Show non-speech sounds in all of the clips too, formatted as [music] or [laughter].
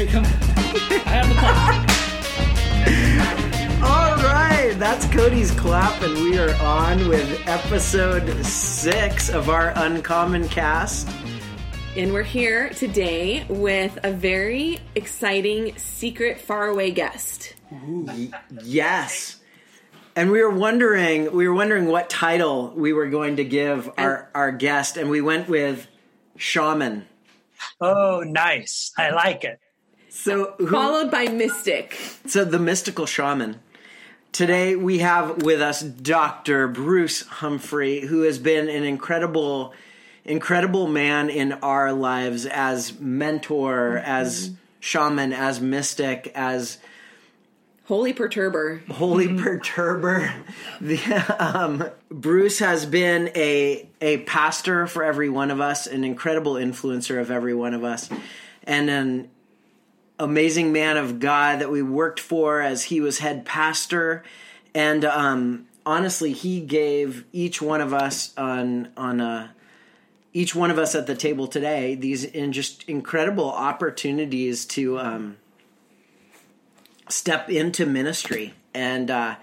Here come. I have the clap. All right, that's Cody's clap, and we are on with episode six of our Uncommon Cast. And we're here today with a very exciting secret faraway guest. Yes. And we were wondering, we were wondering what title we were going to give our, our guest, and we went with shaman. Oh, nice. I like it. So, who, Followed by Mystic. so the mystical shaman. Today we have with us Dr. Bruce Humphrey, who has been an incredible, incredible man in our lives as mentor, as shaman, as mystic, as Holy Perturber. holy perturber. [laughs] The, um, Bruce has been a a pastor for every one of us, an incredible influencer of every one of us, and an amazing man of God that we worked for as he was head pastor. And um, honestly, he gave each one of us on on a each one of us at the table today these in just incredible opportunities to um, step into ministry. And uh,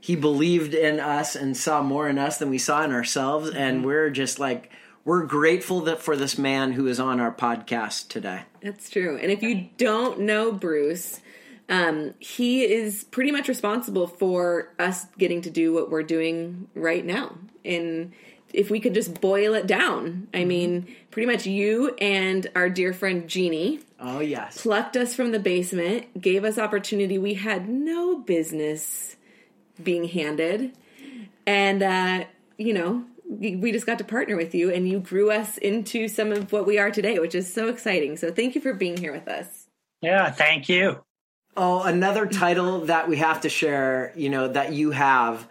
he believed in us and saw more in us than we saw in ourselves. And we're just like we're grateful that for this man who is on our podcast today That's true. And if you don't know Bruce, um, he is pretty much responsible for us getting to do what we're doing right now. And if we could just boil it down, I mean, pretty much you and our dear friend Jeannie oh yes plucked us from the basement, gave us opportunity we had no business being handed. And, uh, you know, we we just got to partner with you and you grew us into some of what we are today, which is so exciting. So thank you for being here with us. Yeah, thank you. Oh, another title that we have to share, you know, that you have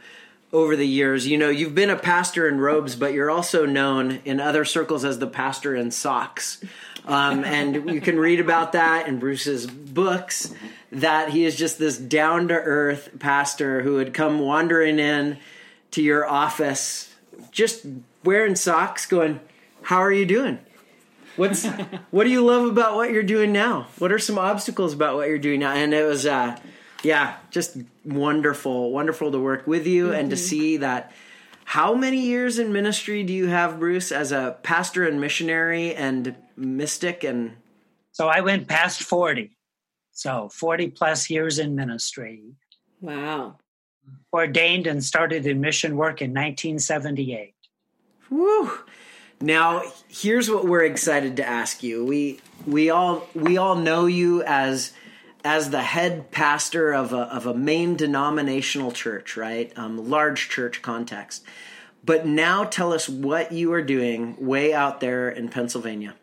over the years. You know, you've been a pastor in robes, but you're also known in other circles as the pastor in socks. Um, [laughs] and you can read about that in Bruce's books that he is just this down to earth pastor who would come wandering in to your office just wearing socks going, How are you doing? What's [laughs] what do you love about what you're doing now? What are some obstacles about what you're doing now? And it was uh yeah, just wonderful, wonderful to work with you and to see that how many years in ministry do you have, Bruce, as a pastor and missionary and mystic and So I went past 40. So 40 plus years in ministry. Wow. Ordained and started in mission work in 1978. Woo. Now, here's what we're excited to ask you. We we all we all know you as as the head pastor of a of a main denominational church, right? Um, large church context. But now, tell us what you are doing way out there in Pennsylvania.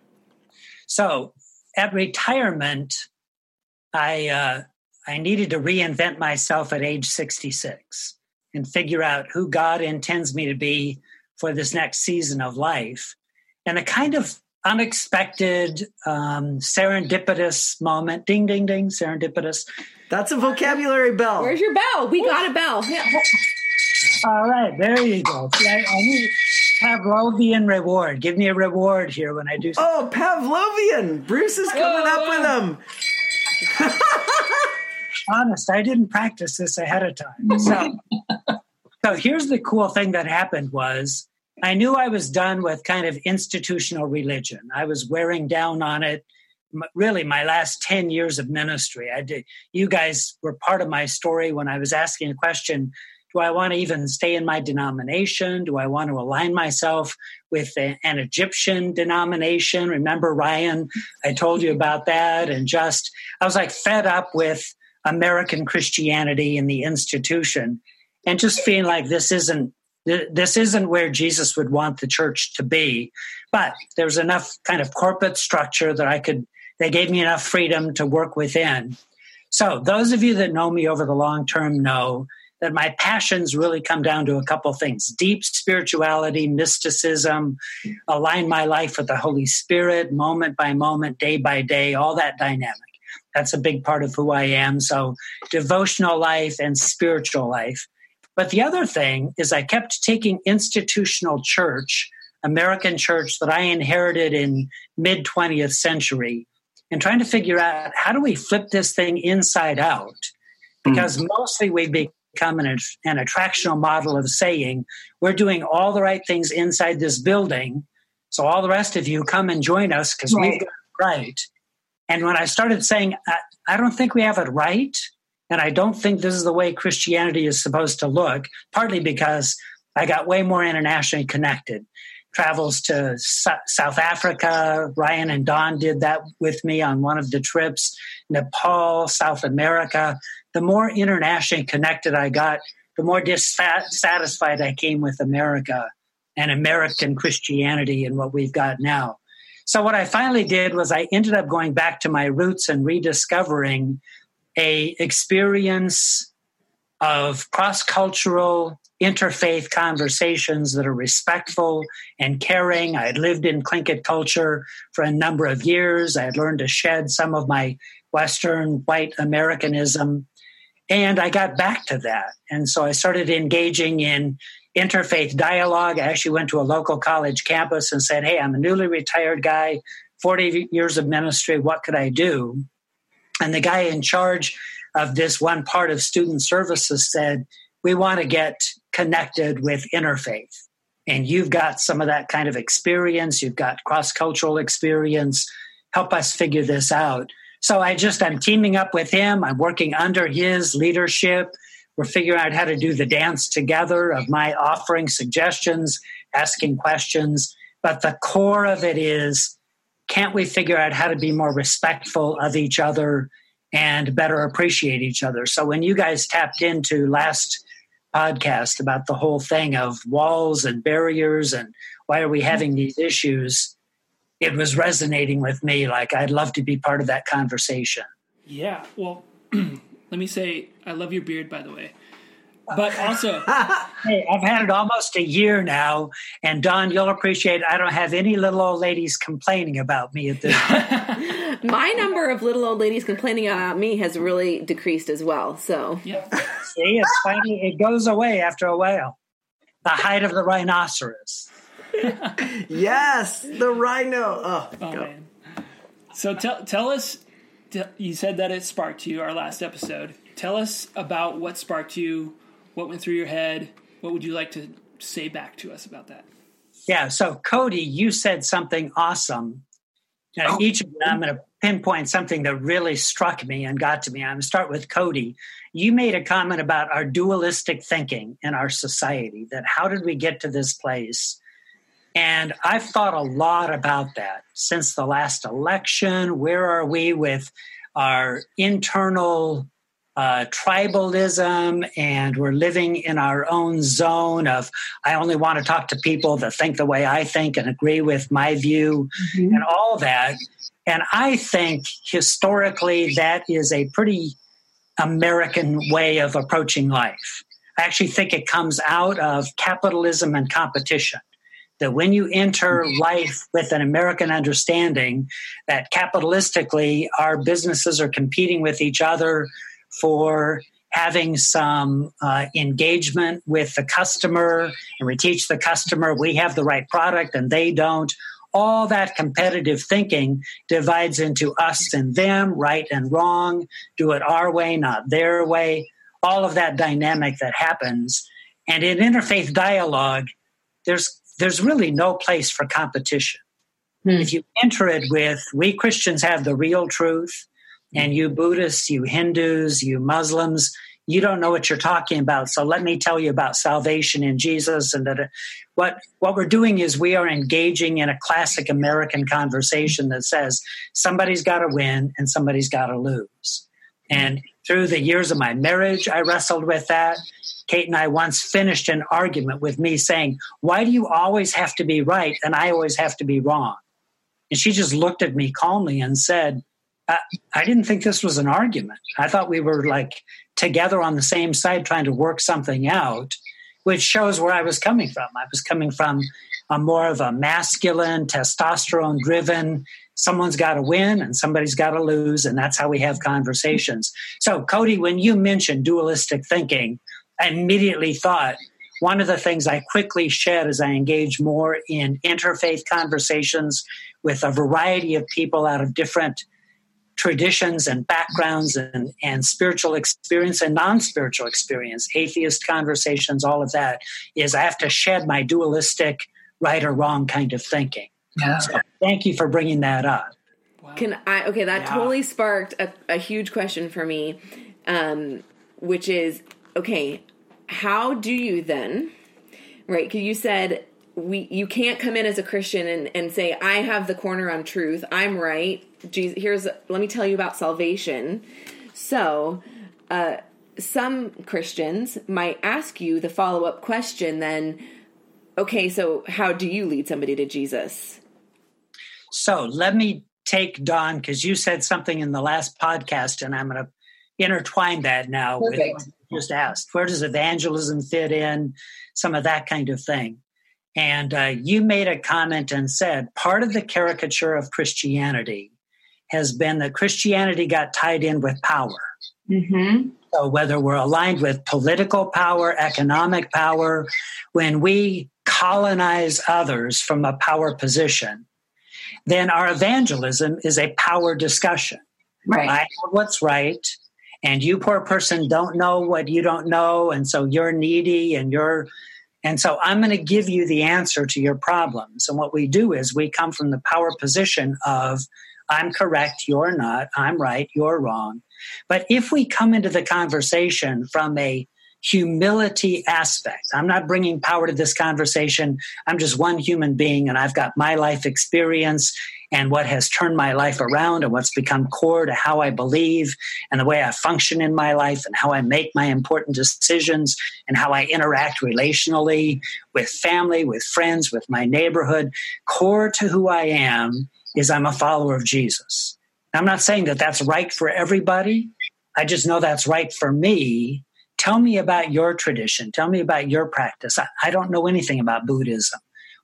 So at retirement, I uh, I needed to reinvent myself at age 66 and figure out who God intends me to be for this next season of life. And a kind of unexpected, um, serendipitous moment, ding, ding, ding, serendipitous. That's a vocabulary bell. Where's your bell? We got a bell. All right, there you go. See, I, I need Pavlovian reward. Give me a reward here when I do something. Oh, Pavlovian! Bruce is coming Whoa, up whoa. with him. [laughs] honest, I didn't practice this ahead of time. So, [laughs] so here's the cool thing that happened was I knew I was done with kind of institutional religion. I was wearing down on it. Really, my last ten years of ministry, I did. You guys were part of my story when I was asking a question: Do I want to even stay in my denomination? Do I want to align myself with a- an Egyptian denomination? Remember, Ryan, I told you about that, and just I was like fed up with American Christianity and the institution, and just feeling like this isn't this isn't where Jesus would want the church to be. But there's enough kind of corporate structure that I could. They gave me enough freedom to work within. So those of you that know me over the long term know that my passions really come down to a couple things deep spirituality mysticism align my life with the holy spirit moment by moment day by day all that dynamic that's a big part of who i am so devotional life and spiritual life but the other thing is i kept taking institutional church american church that i inherited in mid 20th century and trying to figure out how do we flip this thing inside out? Because mm. mostly we become an, an attractional model of saying we're doing all the right things inside this building. So all the rest of you come and join us because right. we've got it right. And when I started saying, I, I don't think we have it right, and I don't think this is the way Christianity is supposed to look, partly because I got way more internationally connected travels to South Africa. Ryan and Don did that with me on one of the trips. Nepal, South America. The more internationally connected I got, the more dissatisfied I came with America and American Christianity and what we've got now. So what I finally did was I ended up going back to my roots and rediscovering a experience of cross-cultural interfaith conversations that are respectful and caring. I had lived in Tlingit culture for a number of years. I had learned to shed some of my Western white Americanism. And I got back to that. And so I started engaging in interfaith dialogue. I actually went to a local college campus and said, Hey, I'm a newly retired guy, 40 years of ministry. What could I do? And the guy in charge of this one part of student services said, We want to get connected with interfaith. And you've got some of that kind of experience, you've got cross cultural experience. Help us figure this out. So I just, I'm teaming up with him. I'm working under his leadership. We're figuring out how to do the dance together of my offering suggestions, asking questions. But the core of it is can't we figure out how to be more respectful of each other and better appreciate each other? So when you guys tapped into last podcast about the whole thing of walls and barriers and why are we mm-hmm. having these issues, it was resonating with me. Like, I'd love to be part of that conversation. Yeah. Well, [clears throat] let me say, I love your beard, by the way. [laughs] But also, hey, I've had it almost a year now, and Don, you'll appreciate. I don't have any little old ladies complaining about me at this. [laughs] My number of little old ladies complaining about me has really decreased as well. So, yeah. See, it's finally it goes away after a while. The height of the rhinoceros. [laughs] yes, the rhino. Oh, oh man. So tell tell us. You said that it sparked you. Our last episode. Tell us about what sparked you what went through your head? What would you like to say back to us about that? Yeah. So, Cody, you said something awesome. oh. Each of them, I'm going to pinpoint something that really struck me and got to me. I'm going to start with Cody. You made a comment about our dualistic thinking in our society, that how did we get to this place? And I've thought a lot about that since the last election. Where are we with our internal uh, tribalism and we're living in our own zone of I only want to talk to people that think the way I think and agree with my view mm-hmm. and all that. And I think historically that is a pretty American way of approaching life. I actually think it comes out of capitalism and competition. That when you enter mm-hmm. life with an American understanding that capitalistically our businesses are competing with each other for having some uh, engagement with the customer and we teach the customer we have the right product and they don't. All that competitive thinking divides into us and them right and wrong do it our way not their way all of that dynamic that happens. And in interfaith dialogue there's there's really no place for competition. Hmm. if you enter it with we christians have the real truth and you Buddhists, you Hindus, you Muslims, you don't know what you're talking about. So let me tell you about salvation in Jesus. And that uh, what what we're doing is we are engaging in a classic American conversation that says somebody's got to win and somebody's got to lose. And through the years of my marriage, I wrestled with that. Kate and I once finished an argument with me saying, Why do you always have to be right and I always have to be wrong? And she just looked at me calmly and said, I, didn't think this was an argument. I thought we were like together on the same side trying to work something out, which shows where I was coming from. I was coming from a more of a masculine, testosterone driven, someone's got to win and somebody's got to lose. And that's how we have conversations. So, Cody, when you mentioned dualistic thinking, I immediately thought one of the things I quickly shed as I engaged more in interfaith conversations with a variety of people out of different traditions and backgrounds and, and spiritual experience and non spiritual experience, atheist conversations, all of that, is I have to shed my dualistic right or wrong kind of thinking. Yeah. So thank you for bringing that up. Wow. Can I? Okay, that yeah. totally sparked a, a, huge question for me, um, which is okay, how do you then, right? Because you said we you can't come in as a Christian and, and say I have the corner on truth. I'm right. Jesus, here's let me tell you about salvation. So, uh, some Christians might ask you the follow up question then. Okay, so how do you lead somebody to Jesus? So let me take Don, because you said something in the last podcast, and I'm going to intertwine that now Perfect. with just asked. Where does evangelism fit in? Some of that kind of thing. And uh, you made a comment and said part of the caricature of Christianity has been that Christianity got tied in with power. Mm-hmm. So, whether we're aligned with political power, economic power, when we colonize others from a power position, then our evangelism is a power discussion. Right. I know what's right, and you, poor person, don't know what you don't know, and so you're needy and you're and so I'm going to give you the answer to your problems. And what we do is we come from the power position of I'm correct, you're not, I'm right, you're wrong. But if we come into the conversation from a humility aspect, I'm not bringing power to this conversation. I'm just one human being and I've got my life experience and what has turned my life around and what's become core to how I believe and the way I function in my life and how I make my important decisions and how I interact relationally with family, with friends, with my neighborhood. Core to who I am is I'm a follower of Jesus. I'm not saying that that's right for everybody. I just know that's right for me. Tell me about your tradition. Tell me about your practice. I, I don't know anything about Buddhism.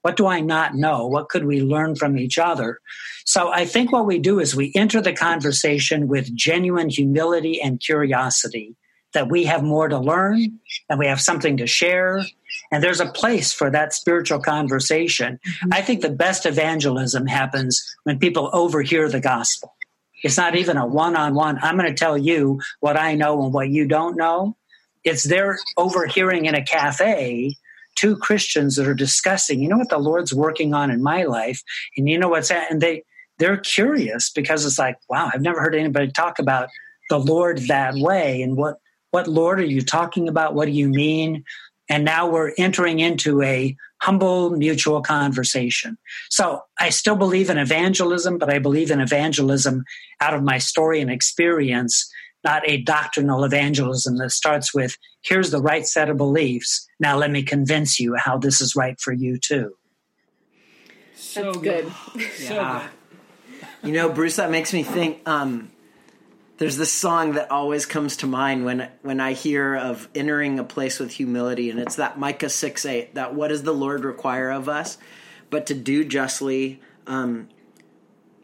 What do I not know? What could we learn from each other? So I think what we do is we enter the conversation with genuine humility and curiosity that we have more to learn and we have something to share. And there's a place for that spiritual conversation. Mm-hmm. I think the best evangelism happens when people overhear the gospel. It's not even a one on one. I'm going to tell you what I know and what you don't know. It's their overhearing in a cafe two Christians that are discussing, you know what the Lord's working on in my life, and you know what's that, and they they're curious because it's like, wow, I've never heard anybody talk about the Lord that way, and what what Lord are you talking about? What do you mean? And now we're entering into a humble mutual conversation. So I still believe in evangelism, but I believe in evangelism out of my story and experience, not a doctrinal evangelism that starts with, here's the right set of beliefs. Now let me convince you how this is right for you too. So That's good. good. [laughs] yeah. good. You know, Bruce, that makes me think. Um, there's this song that always comes to mind when when I hear of entering a place with humility, and it's that Micah six eight. That what does the Lord require of us, but to do justly, um,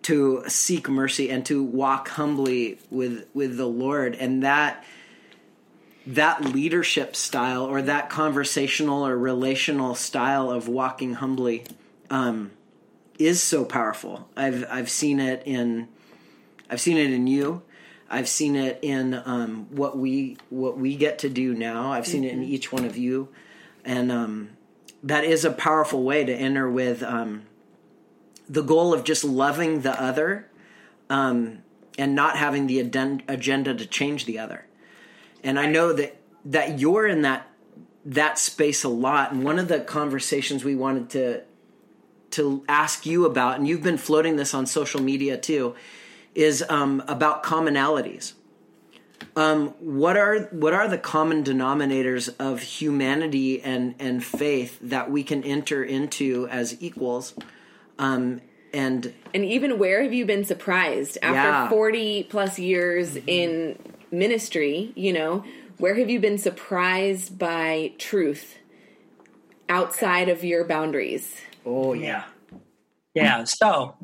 to seek mercy, and to walk humbly with with the Lord, and that that leadership style or that conversational or relational style of walking humbly um, is so powerful. I've I've seen it in I've seen it in you. I've seen it in um, what we what we get to do now. I've seen mm-hmm. it in mm-hmm. each one of you, and um, that is a powerful way to enter with um, the goal of just loving the other um, and not having the agenda to change the other. And I know that that you're in that that space a lot. And one of the conversations we wanted to to ask you about, and you've been floating this on social media too is um, about commonalities. Um, what are what are the common denominators of humanity and and faith that we can enter into as equals? Um, and and even where have you been surprised after yeah. 40 plus years mm-hmm. in ministry you know where have you been surprised by truth outside of your boundaries oh yeah yeah so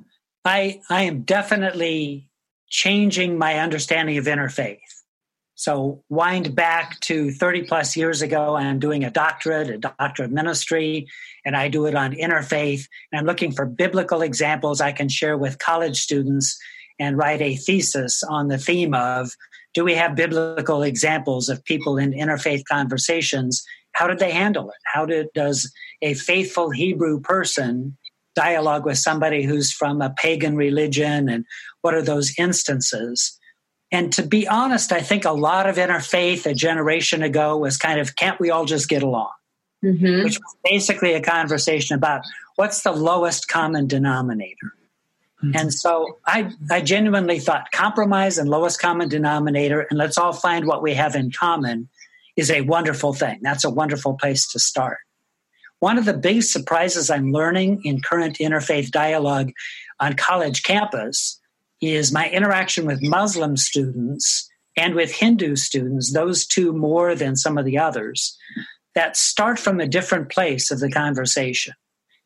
I I am definitely changing my understanding of interfaith. So wind back to 30 plus years ago, I'm doing a doctorate, a doctor of ministry, and I do it on interfaith. And I'm looking for biblical examples I can share with college students and write a thesis on the theme of do we have biblical examples of people in interfaith conversations? How did they handle it? How did, does a faithful Hebrew person dialogue with somebody who's from a pagan religion and what are those instances? And to be honest, I think a lot of interfaith a generation ago was kind of, can't we all just get along? Mm-hmm. Which was basically a conversation about what's the lowest common denominator. Mm-hmm. And so I, I genuinely thought compromise and lowest common denominator, and let's all find what we have in common is a wonderful thing. That's a wonderful place to start. One of the biggest surprises I'm learning in current interfaith dialogue on college campus is my interaction with Muslim students and with Hindu students, those two more than some of the others, that start from a different place of the conversation.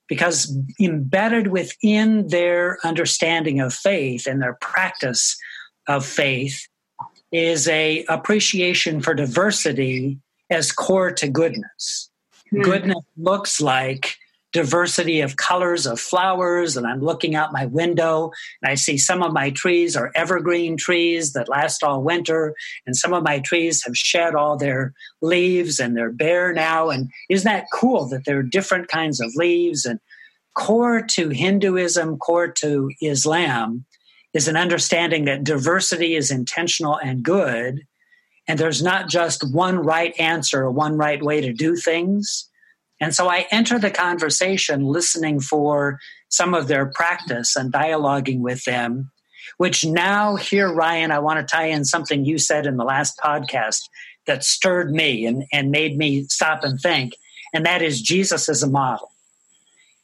Because embedded within their understanding of faith and their practice of faith is a appreciation for diversity as core to goodness. Mm-hmm. Goodness looks like diversity of colors of flowers and i'm looking out my window and i see some of my trees are evergreen trees that last all winter and some of my trees have shed all their leaves and they're bare now and isn't that cool that there are different kinds of leaves? And core to hinduism core to islam is an understanding that diversity is intentional and good and there's not just one right answer or one right way to do things and so I enter the conversation listening for some of their practice and dialoguing with them, which now, here, Ryan, I want to tie in something you said in the last podcast that stirred me and, and made me stop and think, and that is Jesus as a model.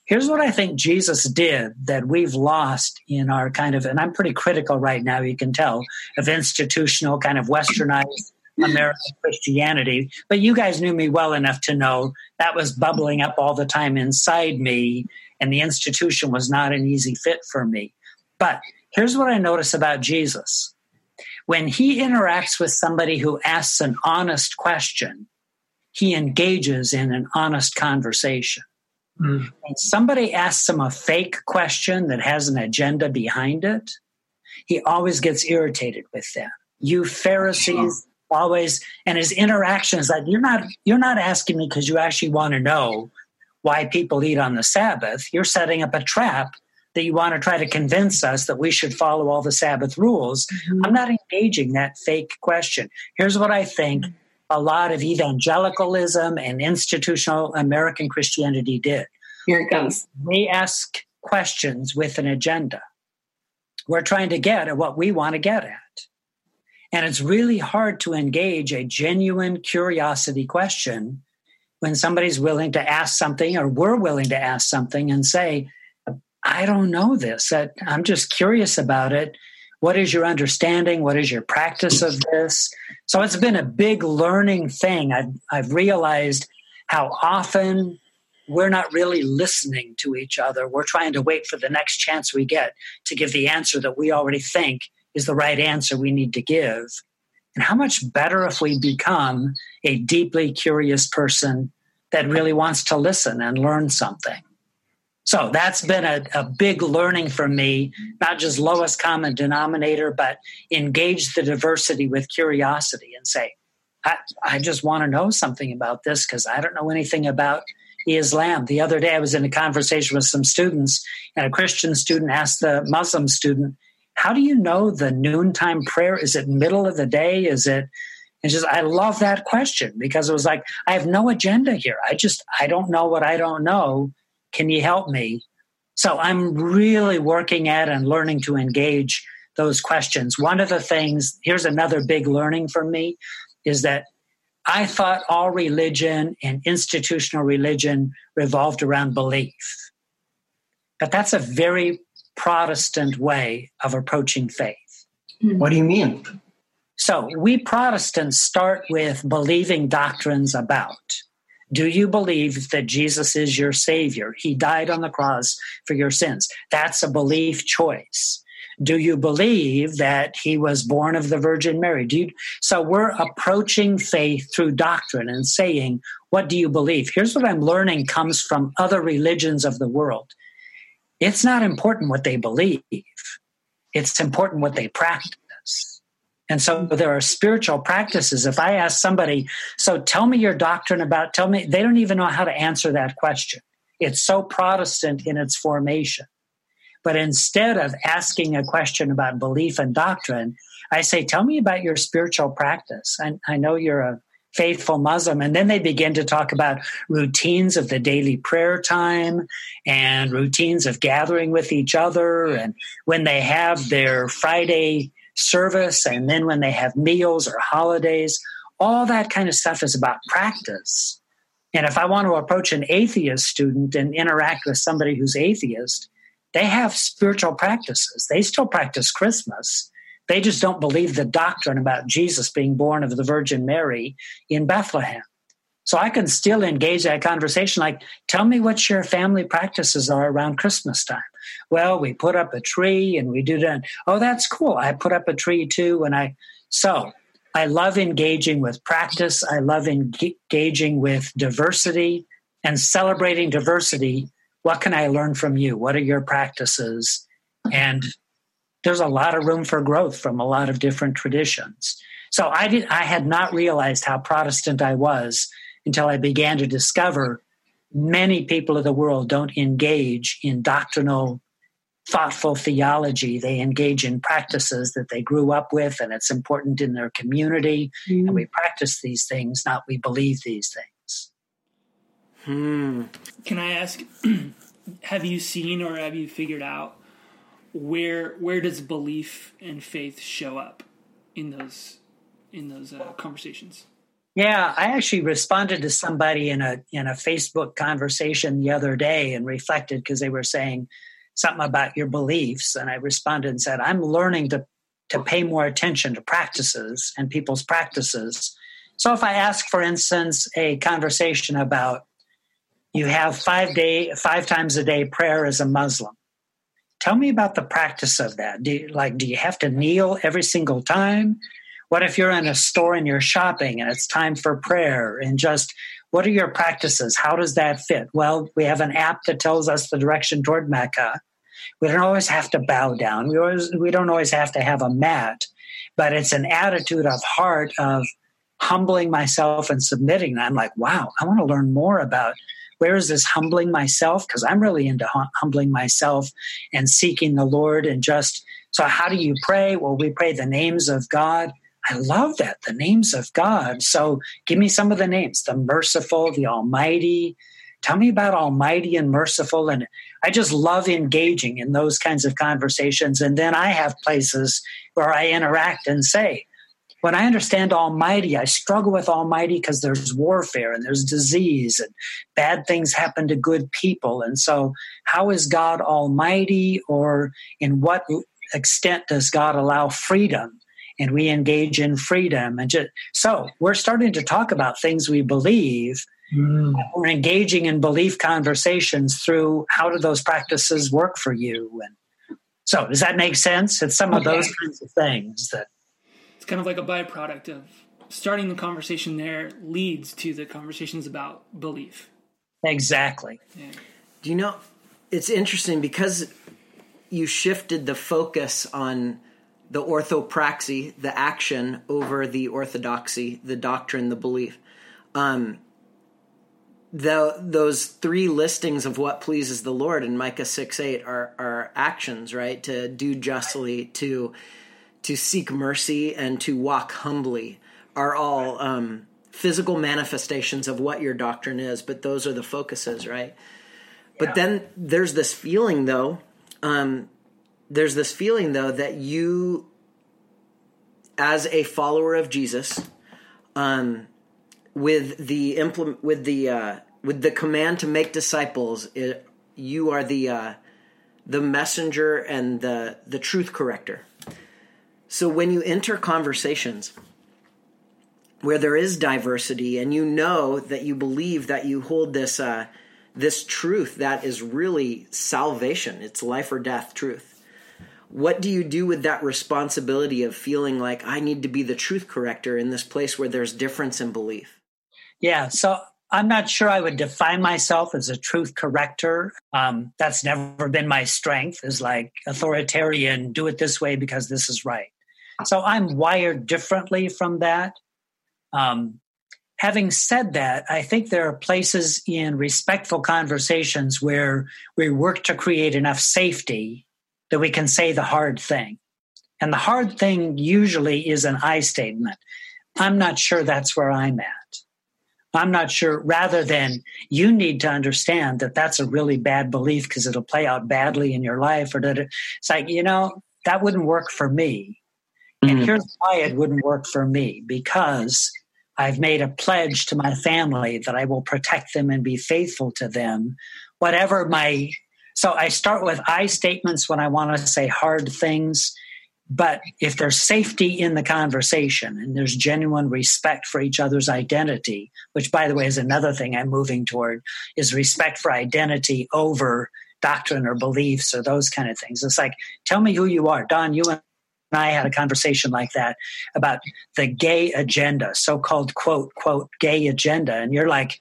Here's what I think Jesus did that we've lost in our kind of, and I'm pretty critical right now, you can tell, of institutional, kind of westernized American Christianity. But you guys knew me well enough to know that was bubbling up all the time inside me, and the institution was not an easy fit for me. But here's what I notice about Jesus when he interacts with somebody who asks an honest question, he engages in an honest conversation. Mm. When somebody asks him a fake question that has an agenda behind it, he always gets irritated with them. You Pharisees, always and his interactions that you're not you're not asking me because you actually want to know why people eat on the sabbath. You're setting up a trap that you want to try to convince us that we should follow all the sabbath rules. Mm-hmm. i'm not engaging that fake question. Here's what i think a lot of evangelicalism and institutional american christianity did. Here it comes. We ask questions with an agenda. We're trying to get at what we want to get at and it's really hard to engage a genuine curiosity question when somebody's willing to ask something or we're willing to ask something and say, I don't know this. I'm just curious about it. What is your understanding? What is your practice of this? So it's been a big learning thing. I've, I've realized how often we're not really listening to each other. We're trying to wait for the next chance we get to give the answer that we already think is the right answer we need to give. And how much better if we become a deeply curious person that really wants to listen and learn something. So that's been a, a big learning for me, not just lowest common denominator, but engage the diversity with curiosity and say, I, I just want to know something about this because I don't know anything about Islam. The other day I was in a conversation with some students, and a Christian student asked the Muslim student, how do you know the noontime prayer? Is it middle of the day? Is it? And just I love that question because it was like I have no agenda here. I just I don't know what I don't know. Can you help me? So I'm really working at and learning to engage those questions. One of the things, here's another big learning for me, is that I thought all religion and institutional religion revolved around belief. But that's a very Protestant way of approaching faith. Hmm. What do you mean? So, we Protestants start with believing doctrines about. Do you believe that Jesus is your Savior? He died on the cross for your sins. That's a belief choice. Do you believe that he was born of the Virgin Mary? Do you, so we're approaching faith through doctrine and saying, What do you believe? Here's what I'm learning comes from other religions of the world it's not important what they believe. it's important what they practice. And so there are spiritual practices. If I ask somebody, so tell me your doctrine about, tell me, they don't even know how to answer that question. It's so Protestant in its formation. But instead of asking a question about belief and doctrine, I say, tell me about your spiritual practice. I, I know you're a faithful Muslim. And then they begin to talk about routines of the daily prayer time and routines of gathering with each other. And when they have their Friday service and then when they have meals or holidays, all that kind of stuff is about practice. And if I want to approach an atheist student and interact with somebody who's atheist, they have spiritual practices. They still practice Christmas. They just don't believe the doctrine about Jesus being born of the Virgin Mary in Bethlehem. So I can still engage that conversation like, tell me what your family practices are around Christmas time. Well, we put up a tree and we do that. Oh, that's cool. I put up a tree too. And I, so I love engaging with practice. I love engaging with diversity and celebrating diversity. What can I learn from you? What are your practices? And there's a lot of room for growth from a lot of different traditions. So I did I had not realized how Protestant I was until I began to discover many people of the world don't engage in doctrinal thoughtful theology they engage in practices that they grew up with and it's important in their community mm. and we practice these things not we believe these things hmm. can i ask [clears throat] have you seen or have you figured out where where does belief and faith show up in those in those uh, conversations? Yeah, I actually responded to somebody in a in a Facebook conversation the other day and reflected because they were saying something about your beliefs, and I responded and said, "I'm learning to to pay more attention to practices and people's practices." So if I ask, for instance, a conversation about you have five day five times a day prayer as a Muslim, Tell me about the practice of that. Do you, like do you have to kneel every single time? What if you're in a store and you're shopping and it's time for prayer and just what are your practices? How does that fit? Well, we have an app that tells us the direction toward Mecca. We don't always have to bow down. We always we don't always have to have a mat, but it's an attitude of heart of humbling myself and submitting. I'm like, wow, I want to learn more about where is this humbling myself? Because I'm really into hum- humbling myself and seeking the Lord and just. So, how do you pray? Well, we pray the names of God. I love that, the names of God. So, give me some of the names the merciful, the almighty. Tell me about almighty and merciful. And I just love engaging in those kinds of conversations. And then I have places where I interact and say, when I understand Almighty, I struggle with Almighty because there's warfare and there's disease and bad things happen to good people. And so, how is God Almighty, or in what extent does God allow freedom? And we engage in freedom. And just, so, we're starting to talk about things we believe. Mm. We're engaging in belief conversations through how do those practices work for you? And so, does that make sense? It's some okay. of those kinds of things that kind of like a byproduct of starting the conversation there leads to the conversations about belief. Exactly. Yeah. Do you know? It's interesting because you shifted the focus on the orthopraxy, the action, over the orthodoxy, the doctrine, the belief. Um, the, those three listings of what pleases the Lord in Micah 6 8 are, are actions, right? To do justly, to to seek mercy and to walk humbly are all um, physical manifestations of what your doctrine is, but those are the focuses, right? Yeah. But then there's this feeling, though. Um, there's this feeling, though, that you, as a follower of Jesus, um, with the implement, with the uh, with the command to make disciples, it, you are the uh, the messenger and the the truth corrector so when you enter conversations where there is diversity and you know that you believe that you hold this uh, this truth that is really salvation, it's life or death truth. What do you do with that responsibility of feeling like I need to be the truth corrector in this place where there's difference in belief? Yeah, so I'm not sure I would define myself as a truth corrector. Um, that's never been my strength, is like authoritarian, do it this way because this is right. So I'm wired differently from that. Um, having said that, I think there are places in respectful conversations where we work to create enough safety that we can say the hard thing. And the hard thing usually is an I statement. I'm not sure that's where I'm at. I'm not sure, rather than you need to understand that that's a really bad belief because it'll play out badly in your life, or that it's like, you know, that wouldn't work for me. Mm-hmm. And here's why it wouldn't work for me because I've made a pledge to my family that I will protect them and be faithful to them, whatever my. So I start with I statements when I want to say hard things but if there's safety in the conversation and there's genuine respect for each other's identity, which by the way is another thing I'm moving toward, is respect for identity over doctrine or beliefs or those kind of things. It's like, tell me who you are. Don, you and I had a conversation like that about the gay agenda, so called quote, quote, gay agenda. And you're like,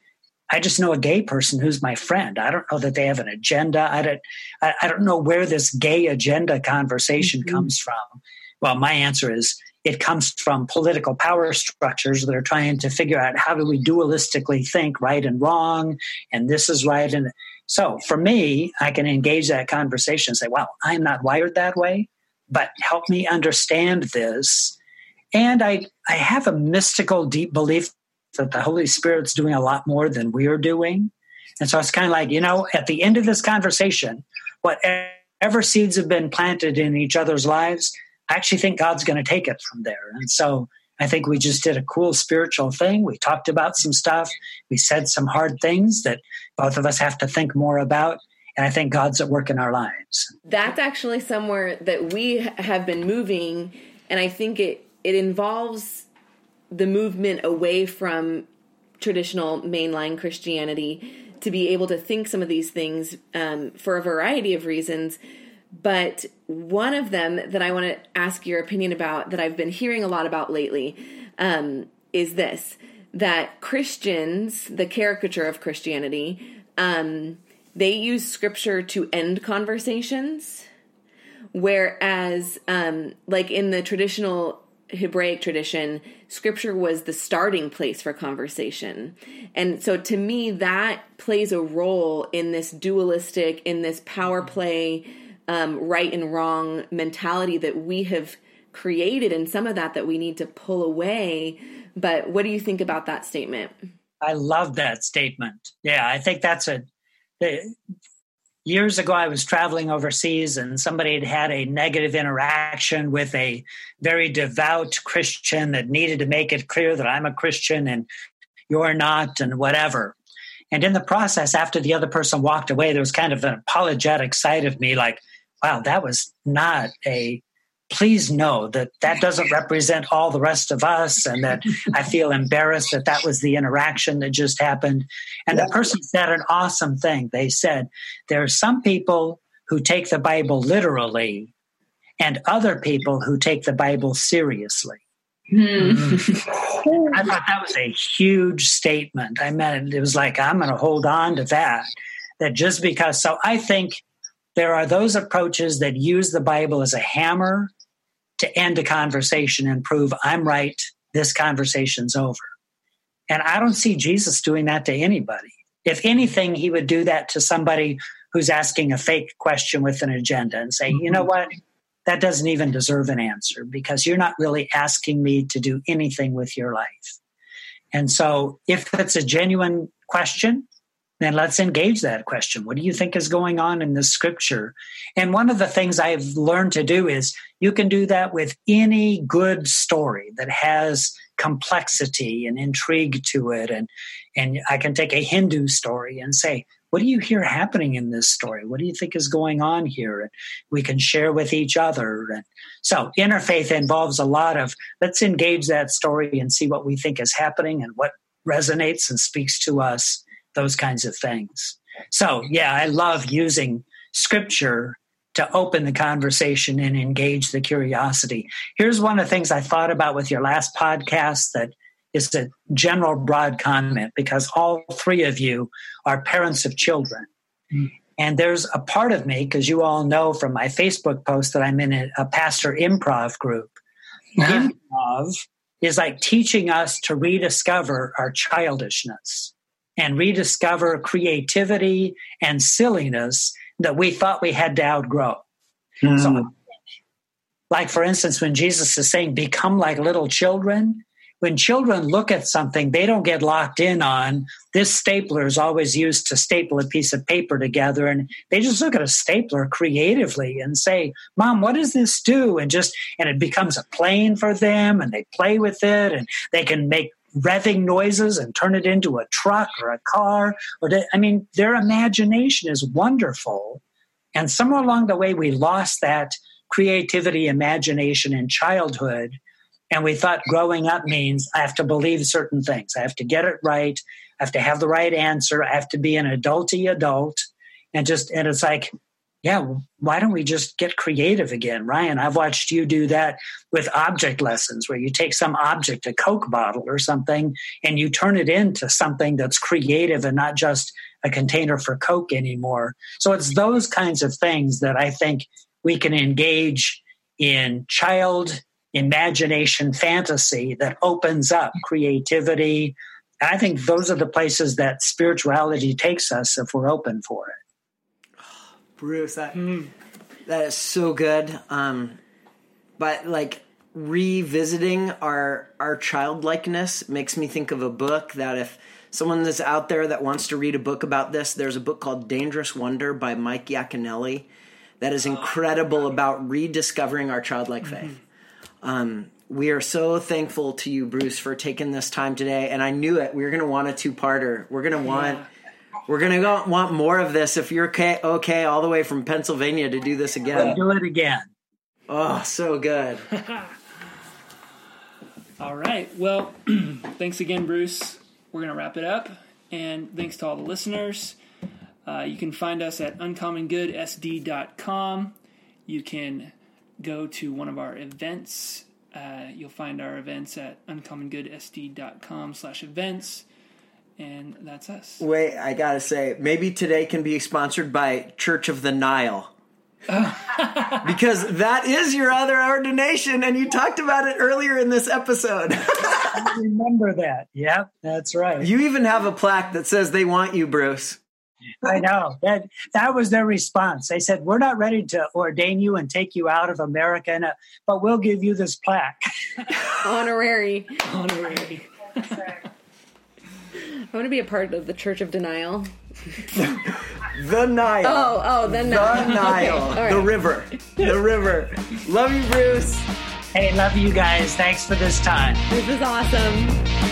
I just know a gay person who's my friend. I don't know that they have an agenda. I don't, I, I don't know where this gay agenda conversation mm-hmm. comes from. Well, my answer is it comes from political power structures that are trying to figure out how do we dualistically think right and wrong, and this is right. And so for me, I can engage that conversation and say, well, I'm not wired that way, but help me understand this. And I, I have a mystical, deep belief that the Holy Spirit's doing a lot more than we're doing. And so it's kind of like, you know, at the end of this conversation, whatever seeds have been planted in each other's lives, I actually think God's going to take it from there. And so I think we just did a cool spiritual thing. We talked about some stuff. We said some hard things that both of us have to think more about. And I think God's at work in our lives. That's actually somewhere that we have been moving. And I think it, it involves the movement away from traditional mainline Christianity to be able to think some of these things um, for a variety of reasons. But one of them that I want to ask your opinion about, that I've been hearing a lot about lately, um, is this that Christians, the caricature of Christianity, um, they use scripture to end conversations. Whereas, um, like in the traditional Hebraic tradition, scripture was the starting place for conversation. And so to me, that plays a role in this dualistic, in this power play, um, right and wrong mentality that we have created, and some of that that we need to pull away. But what do you think about that statement? I love that statement. Yeah, I think that's a years ago i was traveling overseas and somebody had had a negative interaction with a very devout christian that needed to make it clear that i'm a christian and you're not and whatever. And in the process after the other person walked away there was kind of an apologetic side of me like wow that was not a please know that that doesn't represent all the rest of us and that I feel embarrassed that that was the interaction that just happened. And the person said an awesome thing. They said, there are some people who take the Bible literally and other people who take the Bible seriously. Hmm. I thought that was a huge statement. I meant it was like, I'm going to hold on to that. That just because, so I think there are those approaches that use the Bible as a hammer to end a conversation and prove I'm right, this conversation's over. And I don't see Jesus doing that to anybody. If anything, he would do that to somebody who's asking a fake question with an agenda and say, you know mm-hmm. what? That doesn't even deserve an answer because you're not really asking me to do anything with your life. And so, if it's a genuine question, then let's engage that question. What do you think is going on in the scripture? And one of the things I've learned to do is you can do that with any good story that has complexity and intrigue to it. And, and I can take a Hindu story and say, what do you hear happening in this story? What do you think is going on here? And we can share with each other. And so interfaith involves a lot of let's engage that story and see what we think is happening and what resonates and speaks to us those kinds of things. So, yeah, I love using scripture to open the conversation and engage the curiosity. Here's one of the things I thought about with your last podcast that is a general broad comment because all three of you are parents of children. Mm. And there's a part of me, because you all know from my Facebook post that I'm in a, a pastor improv group. [laughs] Improv is like teaching us to rediscover our childishness and rediscover creativity and silliness that we thought we had to outgrow. Mm. So, like for instance, when Jesus is saying, become like little children, when children look at something, they don't get locked in on this stapler is always used to staple a piece of paper together. And they just look at a stapler creatively and say, Mom, what does this do? And just, and it becomes a plane for them and they play with it and they can make revving noises and turn it into a truck or a car. Or to, I mean, their imagination is wonderful. And somewhere along the way, we lost that creativity, imagination in childhood and we thought growing up means I have to believe certain things. I have to get it right. I have to have the right answer. I have to be an adulty adult. And just, and it's like, yeah, why don't we just get creative again? Ryan, I've watched you do that with object lessons where you take some object, a Coke bottle or something, and you turn it into something that's creative and not just a container for Coke anymore. So it's those kinds of things that I think we can engage in child imagination fantasy that opens up creativity. And I think those are the places that spirituality takes us if we're open for it. Bruce, that mm. that is so good. Um, but like revisiting our our childlikeness makes me think of a book that if someone is out there that wants to read a book about this, there's a book called Dangerous Wonder by Mike Yaconelli that is incredible about rediscovering our childlike faith. Mm-hmm. Um, we are so thankful to you, Bruce, for taking this time today. And I knew it. We were going to want a two-parter. We're going to want. Yeah. We're gonna go, want more of this. If you're okay, okay, all the way from Pennsylvania to do this again, do it again. Oh, so good. [laughs] all right. Well, [clears throat] thanks again, Bruce. We're gonna wrap it up, and thanks to all the listeners. Uh, you can find us at uncommongoodsd.com. You can go to one of our events. Uh, you'll find our events at uncommongoodsd.com slash events. And that's us. Wait, I gotta say, maybe today can be sponsored by Church of the Nile. [laughs] because that is your other ordination, and you talked about it earlier in this episode. I [laughs] remember that. Yep, that's right. You even have a plaque that says they want you, Bruce. I know that that was their response. They said, "We're not ready to ordain you and take you out of America, and, uh, but we'll give you this plaque, honorary, honorary." I want to be a part of the Church of Denial. the Nile. Oh, oh, the Nile. The Nile. Okay. Right. The river. The river. Love you, Bruce. Hey, love you guys. Thanks for this time. This is awesome.